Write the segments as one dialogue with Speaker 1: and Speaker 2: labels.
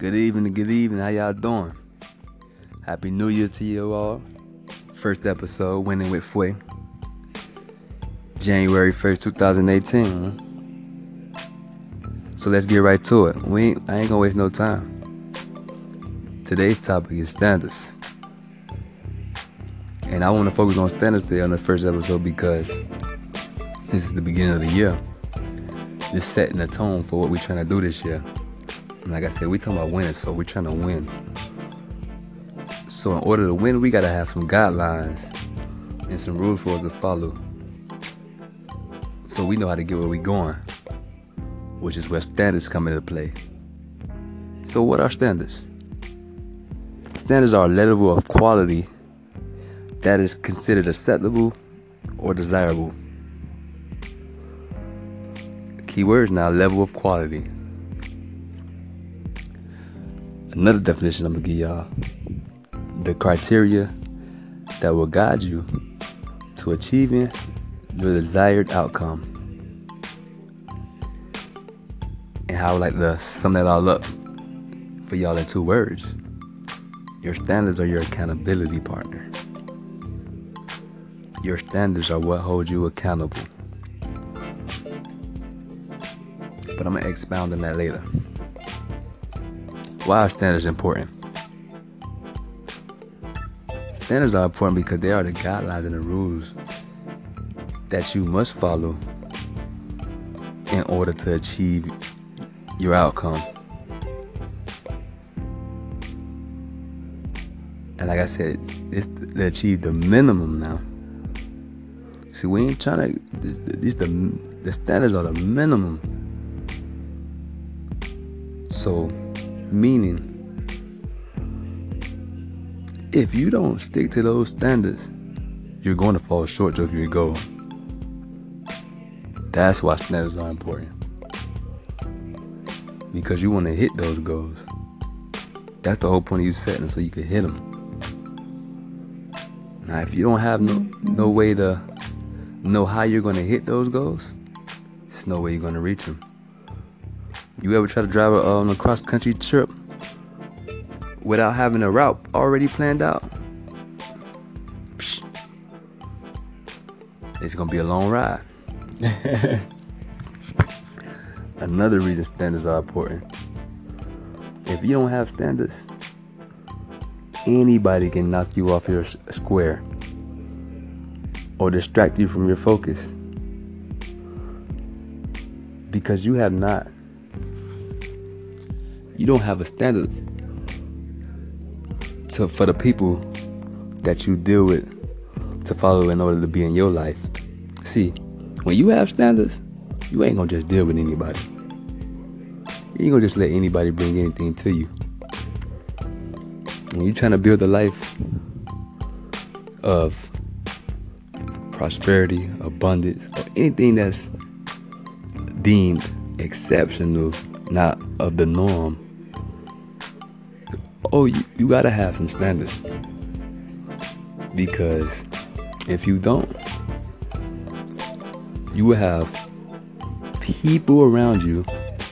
Speaker 1: Good evening, good evening. How y'all doing? Happy New Year to you all. First episode, Winning with Fue. January 1st, 2018. So let's get right to it. We ain't, I ain't gonna waste no time. Today's topic is standards. And I want to focus on standards today on the first episode because since it's the beginning of the year, just setting the tone for what we're trying to do this year. And like I said, we talking about winning, so we're trying to win. So in order to win, we gotta have some guidelines and some rules for us to follow. So we know how to get where we're going, which is where standards come into play. So what are standards? Standards are a level of quality that is considered acceptable or desirable. Keywords now level of quality. Another definition I'm gonna give y'all the criteria that will guide you to achieving your desired outcome. And how I would like to sum that all up for y'all in two words. Your standards are your accountability partner. Your standards are what holds you accountable. But I'm gonna expound on that later. Why are standards important? Standards are important because they are the guidelines and the rules that you must follow in order to achieve your outcome. And like I said, it's to achieve the minimum now. See, we ain't trying to. These the the standards are the minimum. So, meaning, if you don't stick to those standards, you're going to fall short of your goal. That's why standards are important. Because you want to hit those goals. That's the whole point of you setting them so you can hit them. Now, if you don't have no no way to know how you're going to hit those goals, there's no way you're going to reach them. You ever try to drive a, um, a cross country trip without having a route already planned out? Psh. It's going to be a long ride. Another reason standards are important. If you don't have standards, anybody can knock you off your square or distract you from your focus because you have not you don't have a standard to for the people that you deal with to follow in order to be in your life. See when you have standards you ain't gonna just deal with anybody. You ain't gonna just let anybody bring anything to you. When you're trying to build a life of prosperity, abundance, or anything that's deemed exceptional, not of the norm, oh, you, you gotta have some standards. Because if you don't, you will have people around you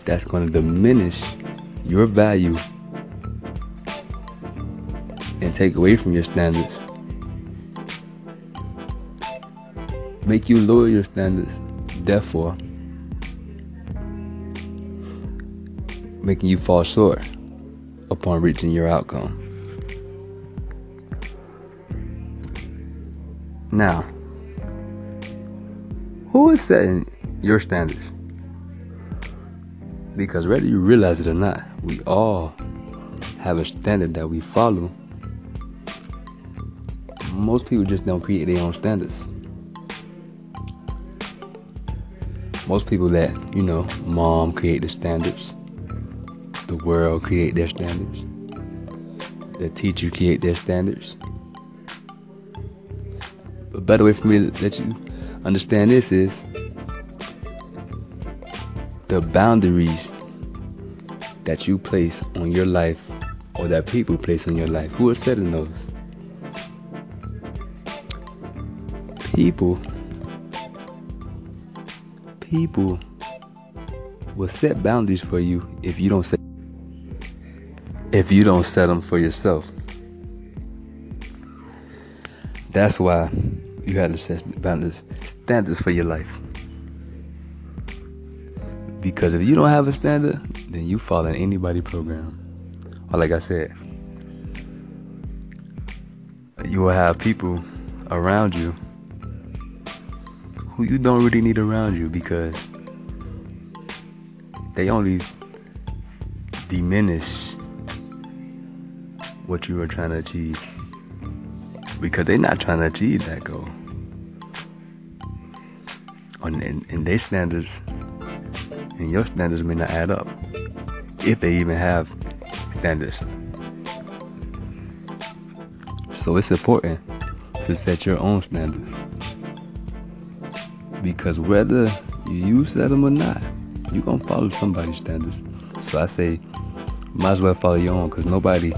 Speaker 1: that's gonna diminish your value and take away from your standards. Make you lower your standards, therefore, making you fall short upon reaching your outcome. Now, who is setting your standards? Because whether you realize it or not, we all have a standard that we follow. Most people just don't create their own standards. Most people that, you know, mom create the standards. The world create their standards. The teacher create their standards. A better way for me to let you understand this is the boundaries that you place on your life or that people place on your life. Who are setting those? People people will set boundaries for you if you don't set if you don't set them for yourself. That's why you have to set boundaries, standards for your life. Because if you don't have a standard, then you fall in anybody program. Or like I said, you will have people around you who you don't really need around you because they only diminish what you are trying to achieve because they're not trying to achieve that goal. And, and, and their standards and your standards may not add up if they even have standards. So it's important to set your own standards because whether you set them or not, you're gonna follow somebody's standards. So I say, might as well follow your own because nobody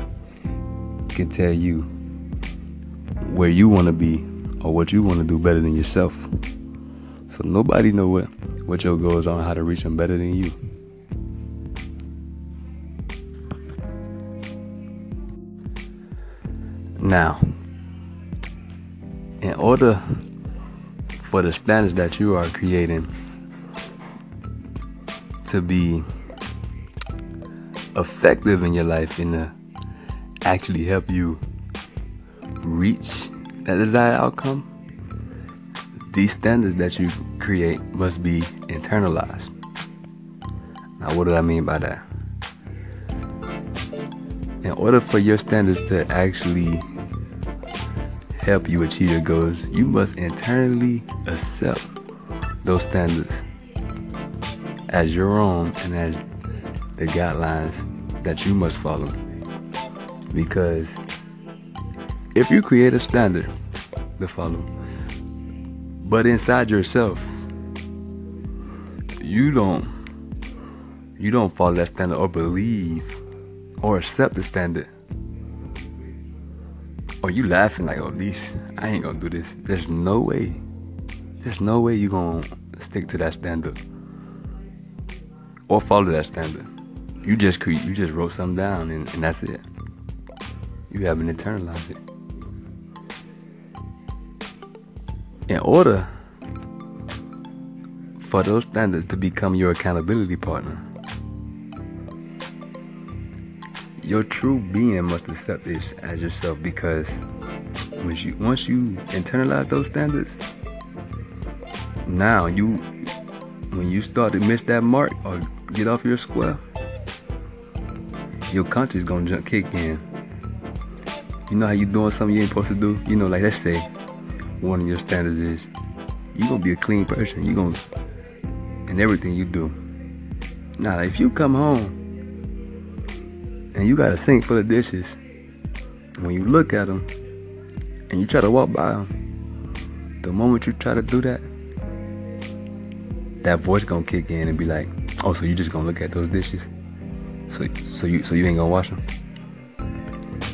Speaker 1: can tell you where you want to be or what you want to do better than yourself. So nobody know what what your goals are and how to reach them better than you. Now, in order for the standards that you are creating to be effective in your life in to actually help you reach that desired outcome, these standards that you create must be internalized. Now, what do I mean by that? In order for your standards to actually help you achieve your goals, you must internally accept those standards as your own and as the guidelines that you must follow. Because if you create a standard to follow, but inside yourself, you don't you don't follow that standard or believe or accept the standard. Or you laughing like, oh, these, I ain't gonna do this. There's no way. There's no way you gonna stick to that standard or follow that standard. You just create, you just wrote something down and, and that's it. You haven't internalized it. In order for those standards to become your accountability partner, your true being must accept this as yourself because once you once you internalize those standards, now you when you start to miss that mark or get off your square, your conscience gonna jump kick in. You know how you doing something you ain't supposed to do? You know, like let's say one of your standards is you gonna be a clean person. You gonna and everything you do. Now, if you come home and you got a sink full of dishes, when you look at them and you try to walk by them, the moment you try to do that, that voice gonna kick in and be like, "Oh, so you just gonna look at those dishes? So, so you, so you ain't gonna wash them?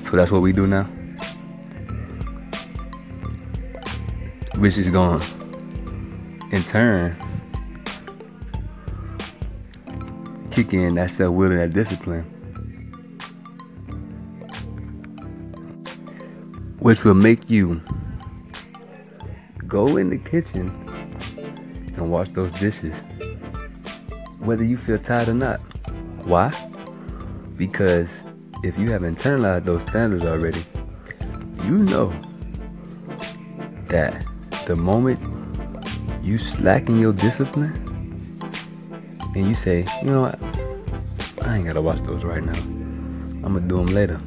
Speaker 1: So that's what we do now. Which is going, in turn, kick in that self will and that discipline. which will make you go in the kitchen and wash those dishes, whether you feel tired or not. Why? Because if you have internalized those standards already, you know that the moment you slacken your discipline and you say, you know what, I ain't gotta watch those right now. I'm gonna do them later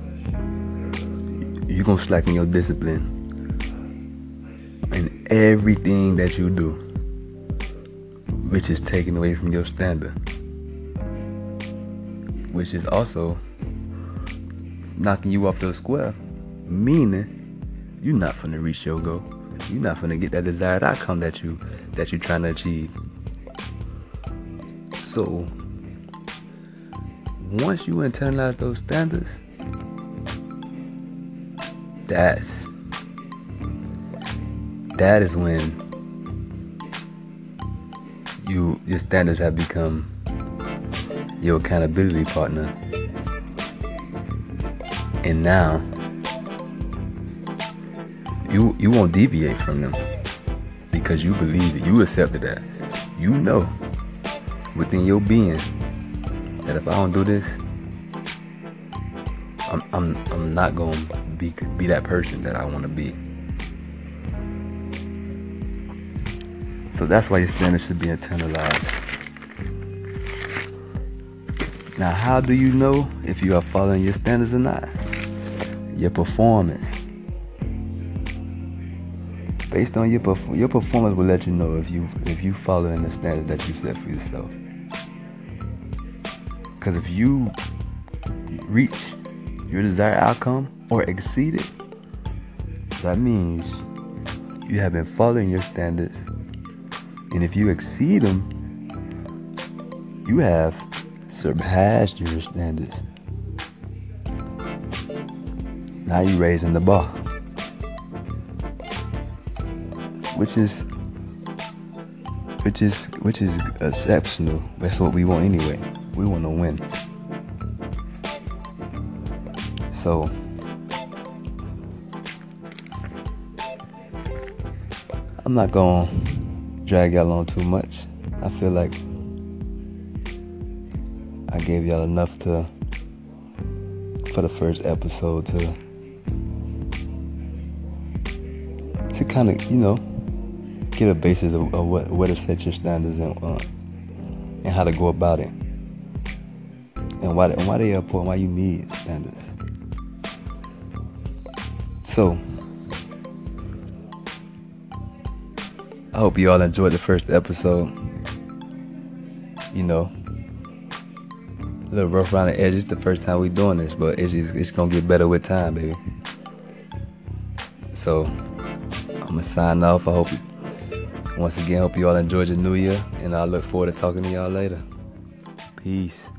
Speaker 1: you're gonna slacken your discipline in everything that you do, which is taken away from your standard, which is also knocking you off the square, meaning you're not gonna reach your goal. You're not gonna get that desired outcome that you that you're trying to achieve. So once you internalize those standards, that's that is when you your standards have become your accountability partner And now you you won't deviate from them because you believe it. You accepted that. You know within your being that if I don't do this, I'm I'm I'm not gonna be be that person that I want to be. So that's why your standards should be internalized. Now, how do you know if you are following your standards or not? Your performance. Based on your perf- your performance will let you know if you if you following the standards that you set for yourself. Because if you reach your desired outcome or exceed it, that means you have been following your standards and if you exceed them, you have surpassed your standards. Now you're raising the bar. Which is which is which is exceptional. That's what we want anyway. We want to win. So I'm not to drag y'all on too much. I feel like I gave y'all enough to for the first episode to kind of you know get a basis of, of what where to set your standards and uh, and how to go about it and why and why they are important why you need standards so I hope you all enjoyed the first episode. You know, a little rough around the edges the first time we doing this, but it's just, it's gonna get better with time, baby. So I'm gonna sign off. I hope you, once again hope you all enjoyed your new year, and I look forward to talking to y'all later. Peace.